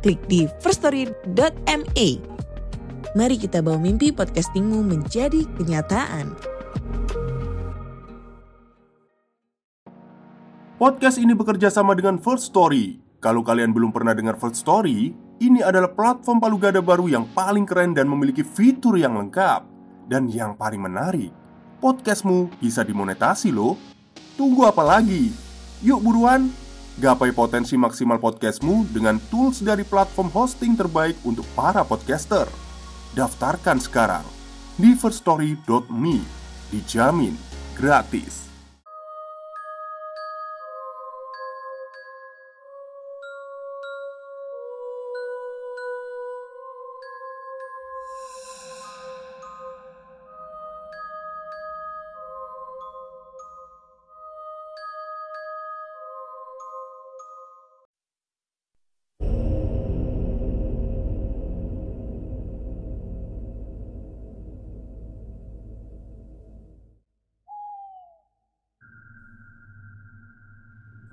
klik di firststory.me. Mari kita bawa mimpi podcastingmu menjadi kenyataan. Podcast ini bekerja sama dengan First Story. Kalau kalian belum pernah dengar First Story, ini adalah platform palu gada baru yang paling keren dan memiliki fitur yang lengkap. Dan yang paling menarik, podcastmu bisa dimonetasi loh. Tunggu apa lagi? Yuk buruan, gapai potensi maksimal podcastmu dengan tools dari platform hosting terbaik untuk para podcaster. Daftarkan sekarang di firststory.me. Dijamin gratis.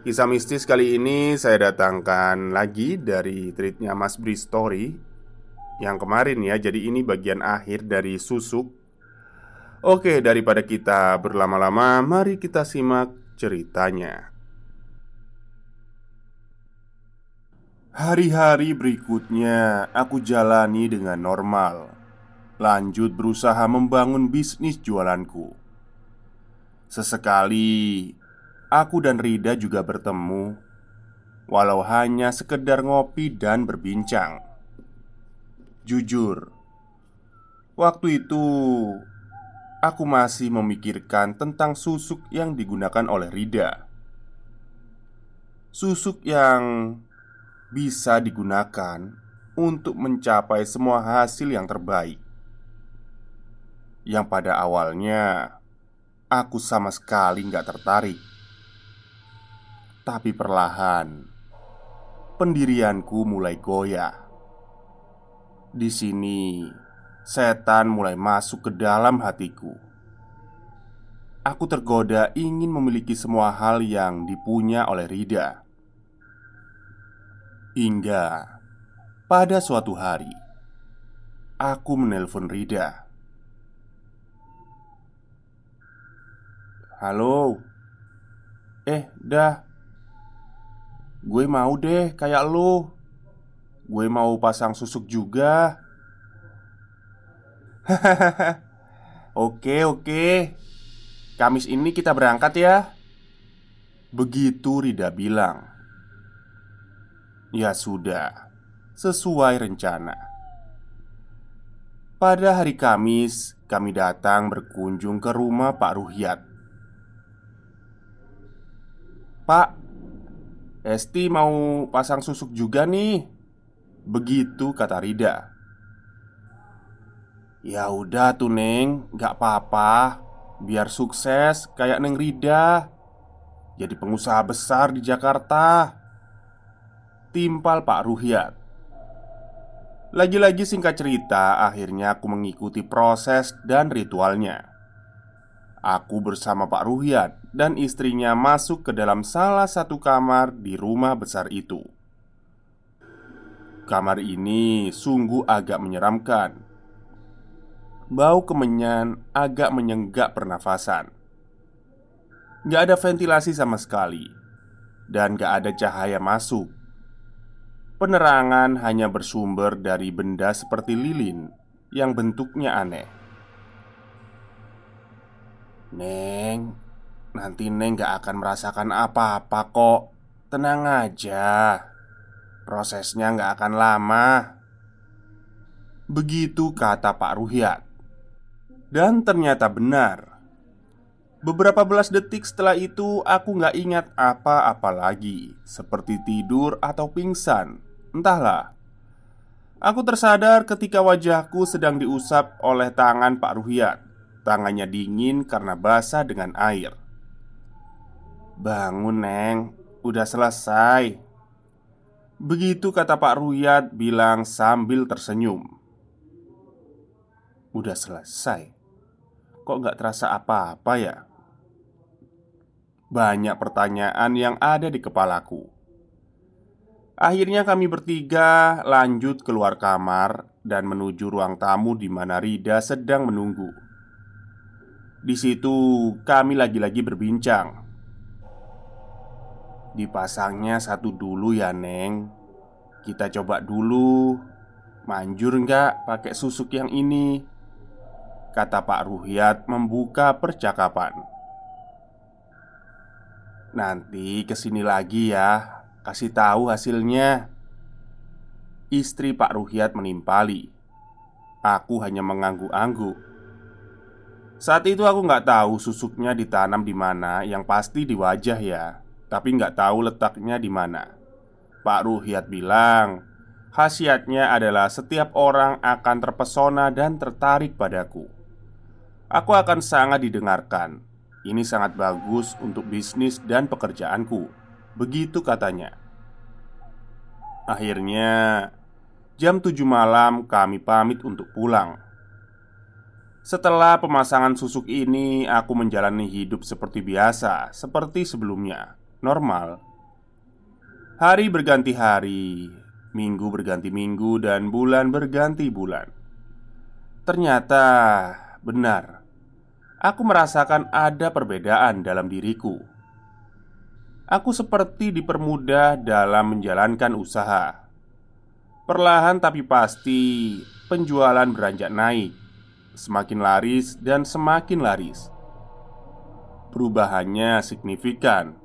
Kisah mistis kali ini saya datangkan lagi dari tweetnya Mas Bri Story Yang kemarin ya, jadi ini bagian akhir dari susuk. Oke, daripada kita berlama-lama, mari kita simak ceritanya. Hari-hari berikutnya aku jalani dengan normal. Lanjut berusaha membangun bisnis jualanku. Sesekali aku dan Rida juga bertemu, walau hanya sekedar ngopi dan berbincang. Jujur, waktu itu aku masih memikirkan tentang susuk yang digunakan oleh Rida. Susuk yang bisa digunakan untuk mencapai semua hasil yang terbaik. Yang pada awalnya aku sama sekali nggak tertarik tapi perlahan pendirianku mulai goyah. Di sini, setan mulai masuk ke dalam hatiku. Aku tergoda ingin memiliki semua hal yang dipunya oleh Rida. Hingga pada suatu hari, aku menelpon Rida. Halo, eh, dah, Gue mau deh kayak lu. Gue mau pasang susuk juga. Oke oke. Kamis ini kita berangkat ya. Begitu Rida bilang. Ya sudah Sesuai rencana. Pada hari Kamis Kami datang berkunjung ke rumah Pak Ruhyat. Pak Esti mau pasang susuk juga nih. Begitu kata Rida. Ya udah tuh Neng, gak apa-apa. Biar sukses kayak Neng Rida. Jadi pengusaha besar di Jakarta. Timpal Pak Ruhyat. Lagi-lagi singkat cerita Akhirnya aku mengikuti proses dan ritualnya Aku bersama Pak Ruhyat dan istrinya masuk ke dalam salah satu kamar di rumah besar itu. Kamar ini sungguh agak menyeramkan. Bau kemenyan agak menyenggak pernafasan. Gak ada ventilasi sama sekali, dan gak ada cahaya masuk. Penerangan hanya bersumber dari benda seperti lilin yang bentuknya aneh. Neng, nanti Neng gak akan merasakan apa-apa kok. Tenang aja, prosesnya gak akan lama. Begitu kata Pak Ruhyat, dan ternyata benar. Beberapa belas detik setelah itu, aku gak ingat apa-apa lagi, seperti tidur atau pingsan. Entahlah, Aku tersadar ketika wajahku sedang diusap oleh tangan Pak Ruhyat Tangannya dingin karena basah dengan air. Bangun Neng, udah selesai. Begitu kata Pak Ruhyat bilang sambil tersenyum. Udah selesai? Kok gak terasa apa-apa ya? Banyak pertanyaan yang ada di kepalaku. Akhirnya kami bertiga lanjut keluar kamar dan menuju ruang tamu di mana Rida sedang menunggu. Di situ kami lagi-lagi berbincang. Dipasangnya satu dulu ya Neng. Kita coba dulu. Manjur nggak pakai susuk yang ini? Kata Pak Ruhyat membuka percakapan. Nanti ke sini lagi ya Kasih tahu hasilnya. Istri Pak Ruhyat menimpali. Aku hanya mengangguk-angguk Saat itu aku nggak tahu susuknya ditanam di mana Yang pasti di wajah ya Tapi nggak tahu letaknya di mana. Pak Ruhyat bilang Khasiatnya adalah setiap orang akan terpesona dan tertarik padaku. Aku akan sangat didengarkan. Ini sangat bagus untuk bisnis dan pekerjaanku. Begitu katanya. Akhirnya Jam 7 malam kami pamit untuk pulang Setelah pemasangan susuk ini Aku menjalani hidup seperti biasa Seperti sebelumnya Normal. Hari berganti hari Minggu berganti minggu Dan bulan berganti bulan. Ternyata Benar Aku merasakan ada perbedaan dalam diriku. Aku seperti dipermudah dalam menjalankan usaha. Perlahan tapi pasti, penjualan beranjak naik, semakin laris dan semakin laris. Perubahannya signifikan.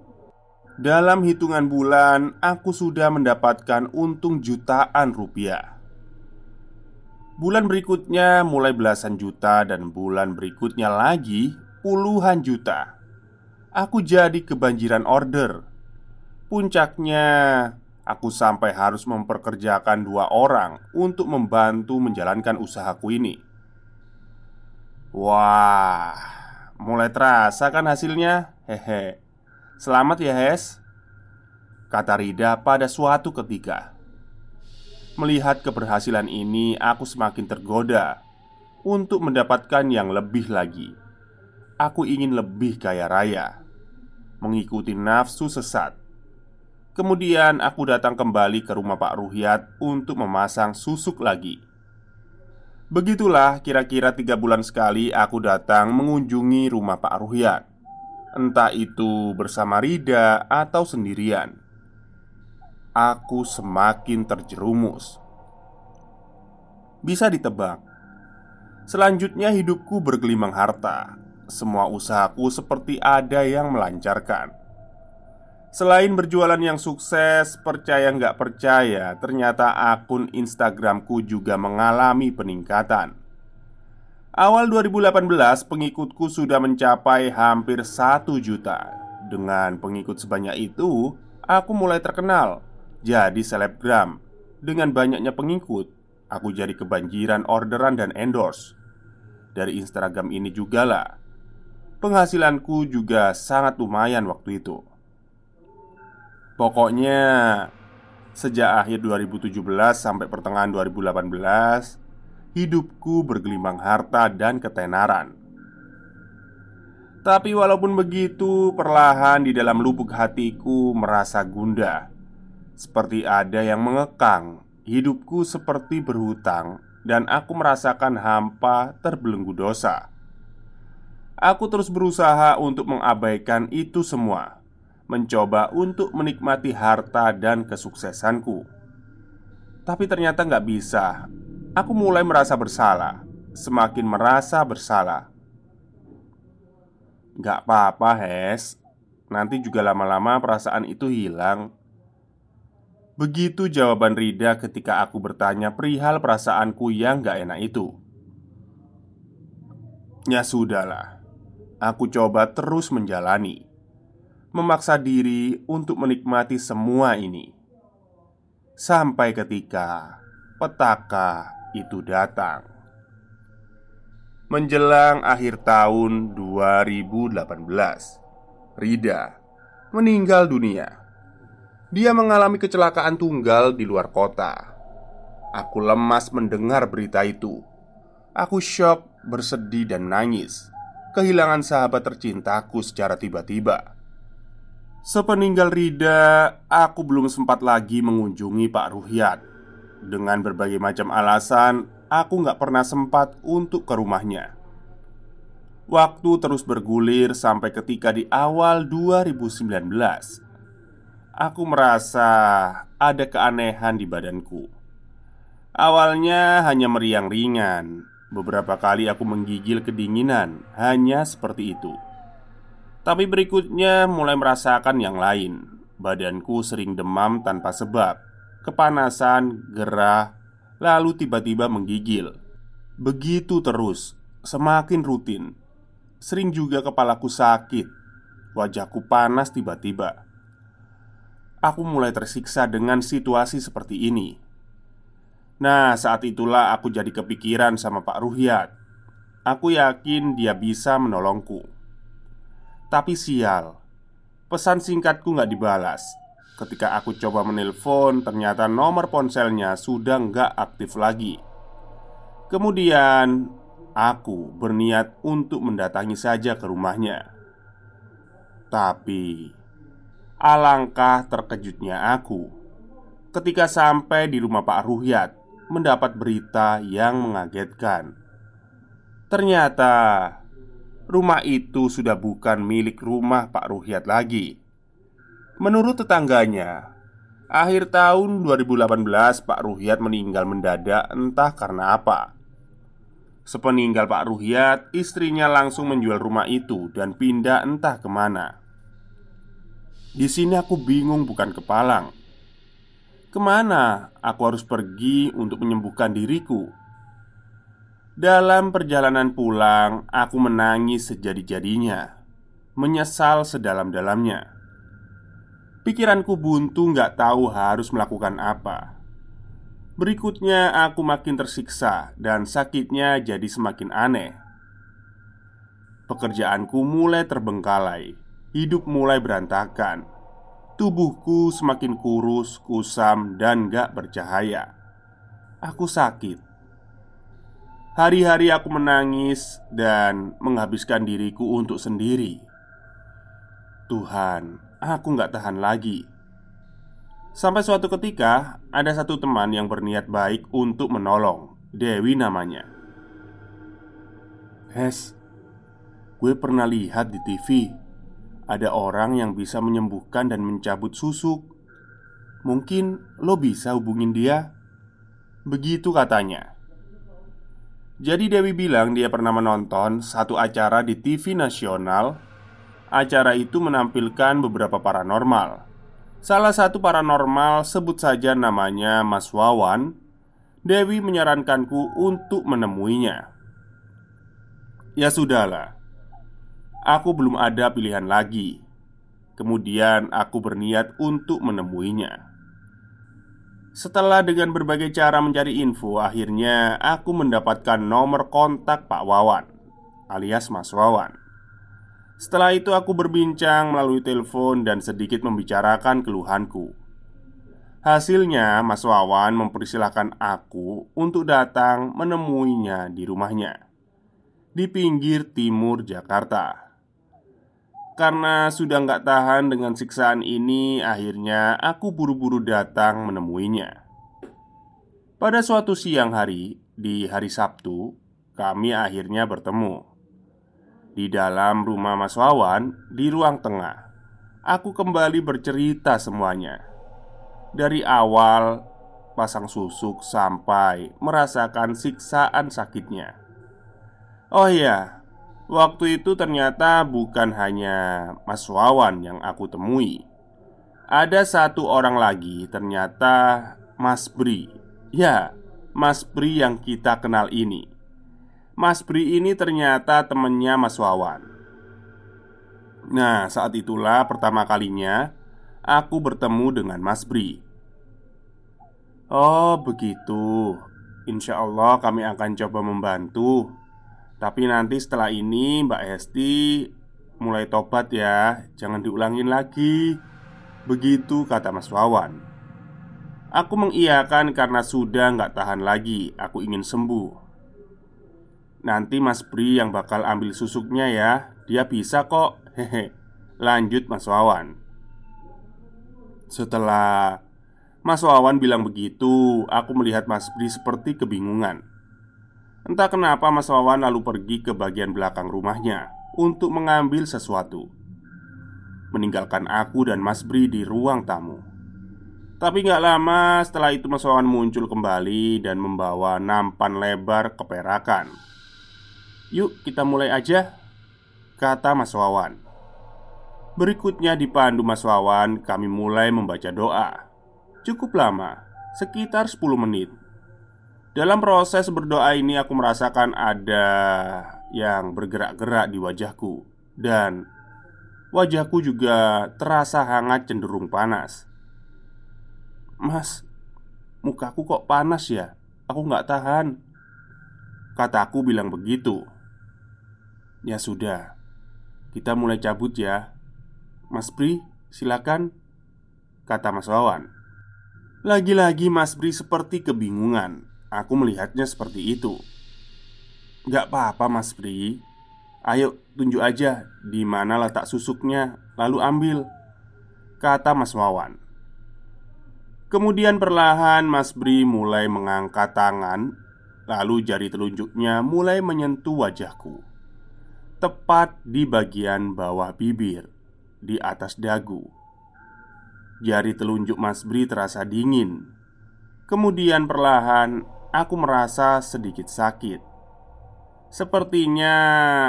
Dalam hitungan bulan, aku sudah mendapatkan untung jutaan rupiah. Bulan berikutnya mulai belasan juta, dan bulan berikutnya lagi puluhan juta aku jadi kebanjiran order. Puncaknya, aku sampai harus memperkerjakan dua orang untuk membantu menjalankan usahaku ini. Wah, mulai terasa kan hasilnya? Hehe. Selamat ya, Hes. Kata Rida pada suatu ketika. Melihat keberhasilan ini, aku semakin tergoda untuk mendapatkan yang lebih lagi. Aku ingin lebih kaya raya mengikuti nafsu sesat. Kemudian aku datang kembali ke rumah Pak Ruhyat untuk memasang susuk lagi. Begitulah kira-kira tiga bulan sekali aku datang mengunjungi rumah Pak Ruhyat. Entah itu bersama Rida atau sendirian. Aku semakin terjerumus. Bisa ditebak Selanjutnya hidupku bergelimang harta. Semua usahaku seperti ada yang melancarkan. Selain berjualan yang sukses, percaya nggak percaya, ternyata akun Instagramku juga mengalami peningkatan. Awal 2018, pengikutku sudah mencapai hampir satu juta. Dengan pengikut sebanyak itu, aku mulai terkenal, jadi selebgram. Dengan banyaknya pengikut, aku jadi kebanjiran orderan dan endorse. Dari Instagram ini juga lah penghasilanku juga sangat lumayan waktu itu. Pokoknya sejak akhir 2017 sampai pertengahan 2018, hidupku bergelimang harta dan ketenaran. Tapi walaupun begitu, perlahan di dalam lubuk hatiku merasa gundah. Seperti ada yang mengekang, hidupku seperti berhutang dan aku merasakan hampa terbelenggu dosa. Aku terus berusaha untuk mengabaikan itu semua, mencoba untuk menikmati harta dan kesuksesanku. Tapi ternyata nggak bisa. Aku mulai merasa bersalah, semakin merasa bersalah. Gak apa-apa, Hes. Nanti juga lama-lama perasaan itu hilang. Begitu jawaban Rida ketika aku bertanya perihal perasaanku yang gak enak itu. Ya sudahlah, aku coba terus menjalani, memaksa diri untuk menikmati semua ini, sampai ketika petaka itu datang. Menjelang akhir tahun 2018, Rida meninggal dunia. Dia mengalami kecelakaan tunggal di luar kota. Aku lemas mendengar berita itu. Aku shock, bersedih, dan menangis. Kehilangan sahabat tercintaku secara tiba-tiba. Sepeninggal Rida, aku belum sempat lagi mengunjungi Pak Ruhyat. Dengan berbagai macam alasan, aku nggak pernah sempat untuk ke rumahnya. Waktu terus bergulir sampai ketika di awal 2019 Aku merasa ada keanehan di badanku. Awalnya hanya meriang ringan Beberapa kali aku menggigil kedinginan Hanya seperti itu Tapi berikutnya mulai merasakan yang lain Badanku sering demam tanpa sebab kepanasan, gerah, lalu tiba-tiba menggigil. Begitu terus, semakin rutin. Sering juga kepalaku sakit, wajahku panas tiba-tiba. Aku mulai tersiksa dengan situasi seperti ini. Nah, saat itulah aku jadi kepikiran sama Pak Ruhyat. Aku yakin dia bisa menolongku. Tapi sial, pesan singkatku nggak dibalas. Ketika aku coba menelpon, ternyata nomor ponselnya sudah nggak aktif lagi. Kemudian, aku berniat untuk mendatangi saja ke rumahnya. Tapi, alangkah terkejutnya aku ketika sampai di rumah Pak Ruhyat mendapat berita yang mengagetkan. Ternyata rumah itu sudah bukan milik rumah Pak Ruhyat lagi Menurut tetangganya, akhir tahun 2018 Pak Ruhyat meninggal mendadak entah karena apa. Sepeninggal Pak Ruhyat, istrinya langsung menjual rumah itu dan pindah entah ke mana. Di sini aku bingung bukan kepalang. Ke mana aku harus pergi untuk menyembuhkan diriku? Dalam perjalanan pulang, aku menangis sejadi-jadinya, menyesal sedalam-dalamnya. Pikiranku buntu nggak tahu harus melakukan apa. Berikutnya aku makin tersiksa dan sakitnya jadi semakin aneh. Pekerjaanku mulai terbengkalai Hidup mulai berantakan Tubuhku semakin kurus, kusam, dan gak bercahaya. Aku sakit Hari-hari aku menangis dan menghabiskan diriku untuk sendiri Tuhan, aku nggak tahan lagi. Sampai suatu ketika, ada satu teman yang berniat baik untuk menolong. Dewi namanya. Hes, gue pernah lihat di TV ada orang yang bisa menyembuhkan dan mencabut susuk. Mungkin lo bisa hubungin dia. Begitu katanya. Jadi Dewi bilang dia pernah menonton satu acara di TV nasional acara itu menampilkan beberapa paranormal. Salah satu paranormal sebut saja namanya Mas Wawan. Dewi menyarankanku untuk menemuinya. Ya sudahlah, aku belum ada pilihan lagi. Kemudian aku berniat untuk menemuinya. Setelah dengan berbagai cara mencari info, akhirnya aku mendapatkan nomor kontak Pak Wawan alias Mas Wawan. Setelah itu aku berbincang melalui telepon dan sedikit membicarakan keluhanku Hasilnya Mas Wawan mempersilahkan aku untuk datang menemuinya di rumahnya Di pinggir timur Jakarta Karena sudah nggak tahan dengan siksaan ini Akhirnya aku buru-buru datang menemuinya. Pada suatu siang hari Di hari Sabtu Kami akhirnya bertemu. Di dalam rumah Mas Wawan, di ruang tengah, aku kembali bercerita semuanya. Dari awal pasang susuk sampai merasakan siksaan sakitnya. Oh iya, waktu itu ternyata bukan hanya Mas Wawan yang aku temui. Ada satu orang lagi, ternyata Mas Bri. Ya, Mas Bri yang kita kenal ini. Mas Bri ini ternyata temennya Mas Wawan. Nah, saat itulah pertama kalinya aku bertemu dengan Mas Bri. Oh, begitu. Insya Allah, kami akan coba membantu. Tapi nanti setelah ini Mbak Hesti mulai tobat ya. Jangan diulangin lagi. Begitu kata Mas Wawan. Aku mengiyakan karena sudah nggak tahan lagi. Aku ingin sembuh. Nanti Mas Bri yang bakal ambil susuknya ya. Dia bisa kok. Hehe. Lanjut Mas Wawan. Setelah Mas Wawan bilang begitu Aku melihat Mas Bri seperti kebingungan Entah kenapa Mas Wawan lalu pergi ke bagian belakang rumahnya Untuk mengambil sesuatu. Meninggalkan aku dan Mas Bri di ruang tamu. Tapi nggak lama setelah itu Mas Wawan muncul kembali Dan membawa nampan lebar keperakan Yuk kita mulai aja Kata Mas Wawan. Berikutnya dipandu Mas Wawan Kami mulai membaca doa. Cukup lama Sekitar 10 menit dalam proses berdoa ini aku merasakan ada yang bergerak-gerak di wajahku. Dan wajahku juga terasa hangat cenderung panas. Mas, mukaku kok panas ya? Aku nggak tahan. Kataku bilang begitu. Ya sudah Kita mulai cabut ya. Mas Pri, silakan Kata Mas Wawan. Lagi-lagi Mas Bri seperti kebingungan Aku melihatnya seperti itu. Gak apa-apa mas Bri Ayo tunjuk aja di mana letak susuknya Lalu ambil Kata Mas Wawan. Kemudian perlahan Mas Bri mulai mengangkat tangan Lalu jari telunjuknya mulai menyentuh wajahku. Tepat di bagian bawah bibir Di atas dagu. Jari telunjuk Mas Bri terasa dingin. Kemudian perlahan aku merasa sedikit sakit. Sepertinya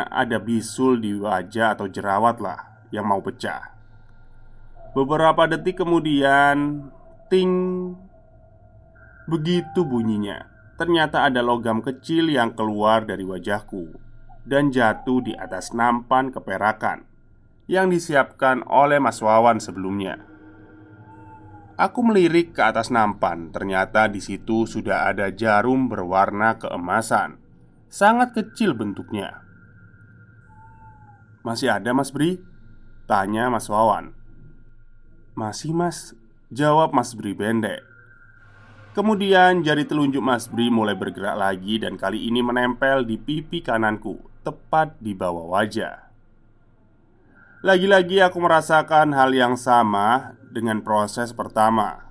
ada bisul di wajah atau jerawat lah yang mau pecah. Beberapa detik kemudian, ting, begitu bunyinya. Ternyata ada logam kecil yang keluar dari wajahku dan jatuh di atas nampan keperakan yang disiapkan oleh Mas Wawan sebelumnya. Aku melirik ke atas nampan. Ternyata di situ sudah ada jarum berwarna keemasan, sangat kecil bentuknya. "Masih ada, Mas Bri?" tanya Mas Wawan. "Masih, Mas," jawab Mas Bri pendek. Kemudian jari telunjuk Mas Bri mulai bergerak lagi dan kali ini menempel di pipi kananku, tepat di bawah wajah. Lagi-lagi aku merasakan hal yang sama dengan proses pertama.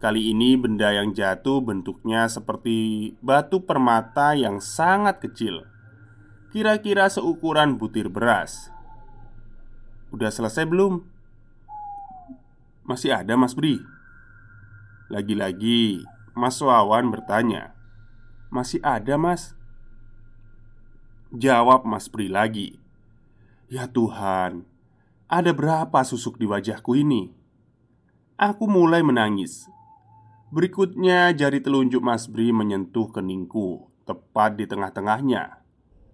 Kali ini benda yang jatuh bentuknya seperti batu permata yang sangat kecil Kira-kira seukuran butir beras Udah selesai belum? Masih ada Mas Bri? Lagi-lagi Mas Wawan bertanya Masih ada mas? Jawab Mas Bri lagi Ya Tuhan ada berapa susuk di wajahku ini? Aku mulai menangis. Berikutnya, jari telunjuk Mas Bri menyentuh keningku, tepat di tengah-tengahnya.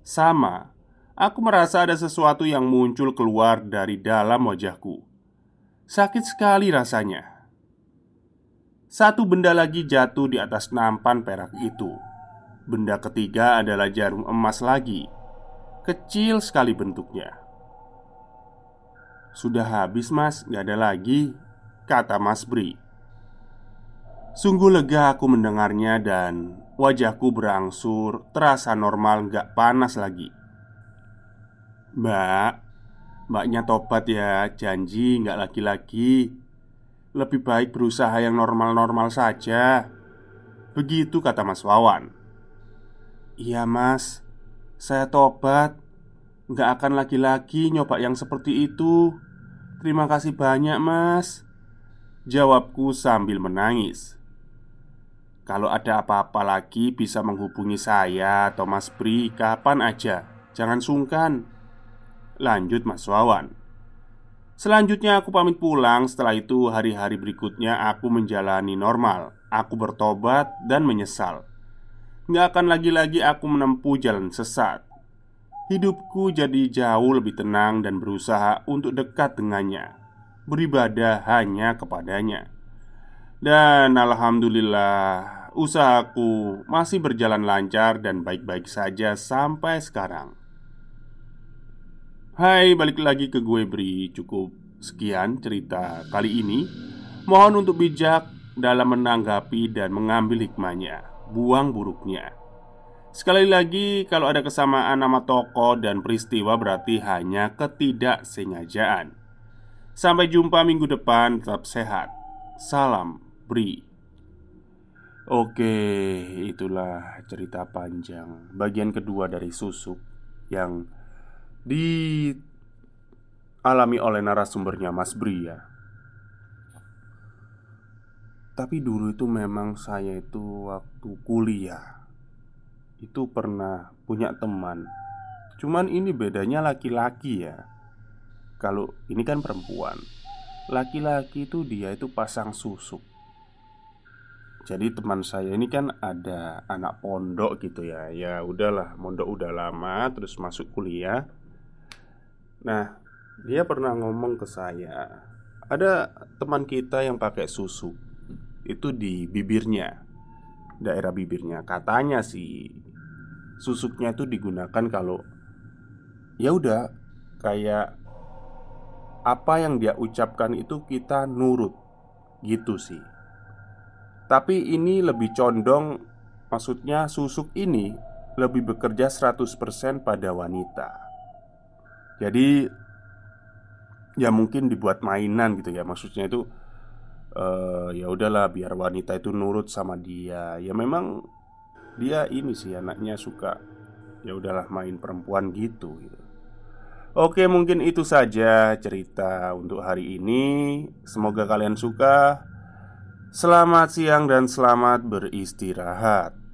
Sama, aku merasa ada sesuatu yang muncul keluar dari dalam wajahku. Sakit sekali rasanya. Satu benda lagi jatuh di atas nampan perak itu. Benda ketiga adalah jarum emas lagi, kecil sekali bentuknya. Sudah habis mas, gak ada lagi Kata Mas Bri. Sungguh lega aku mendengarnya dan wajahku berangsur terasa normal gak panas lagi. Mbak Mbaknya tobat ya, janji gak lagi-lagi. Lebih baik berusaha yang normal-normal saja. Begitu kata Mas Wawan. Iya mas. Saya tobat. Gak akan lagi-lagi nyoba yang seperti itu Terima kasih banyak mas. Jawabku sambil menangis. Kalau ada apa-apa lagi bisa menghubungi saya atau Mas Bri kapan aja. Jangan sungkan. Lanjut Mas Wawan. Selanjutnya aku pamit pulang. Setelah itu hari-hari berikutnya aku menjalani normal. Aku bertobat dan menyesal. Nggak akan lagi-lagi aku menempuh jalan sesat Hidupku jadi jauh lebih tenang dan berusaha untuk dekat dengannya Beribadah hanya kepadanya dan alhamdulillah, usahaku masih berjalan lancar dan baik-baik saja sampai sekarang. Hai, balik lagi ke gue Bri. Cukup sekian cerita kali ini. Mohon untuk bijak dalam menanggapi dan mengambil hikmahnya, buang buruknya. Sekali lagi, kalau ada kesamaan nama tokoh dan peristiwa berarti hanya ketidaksengajaan. Sampai jumpa minggu depan, tetap sehat. Salam Bri Oke, itulah cerita panjang Bagian kedua dari susuk Yang dialami oleh narasumbernya Mas Bri ya Tapi dulu itu memang saya itu waktu kuliah Itu pernah punya teman. Cuman ini bedanya laki-laki ya. Kalau ini kan perempuan. Laki-laki itu dia itu pasang susuk. Jadi teman saya ini kan ada anak pondok gitu ya. Ya udahlah, pondok udah lama terus masuk kuliah. Nah, dia pernah ngomong ke saya Ada teman kita yang pakai susu Itu di bibirnya Daerah bibirnya. Katanya sih Susuknya itu digunakan kalau Ya udah Kayak Apa yang dia ucapkan itu kita nurut Gitu sih. Tapi ini lebih condong Maksudnya susuk ini lebih bekerja 100% pada wanita. Jadi Ya mungkin dibuat mainan gitu ya Maksudnya itu uh, Ya udahlah biar wanita itu nurut sama dia Ya memang Dia ini sih anaknya suka Ya udahlah main perempuan gitu, gitu. Oke mungkin itu saja cerita untuk hari ini Semoga kalian suka Selamat siang dan selamat beristirahat.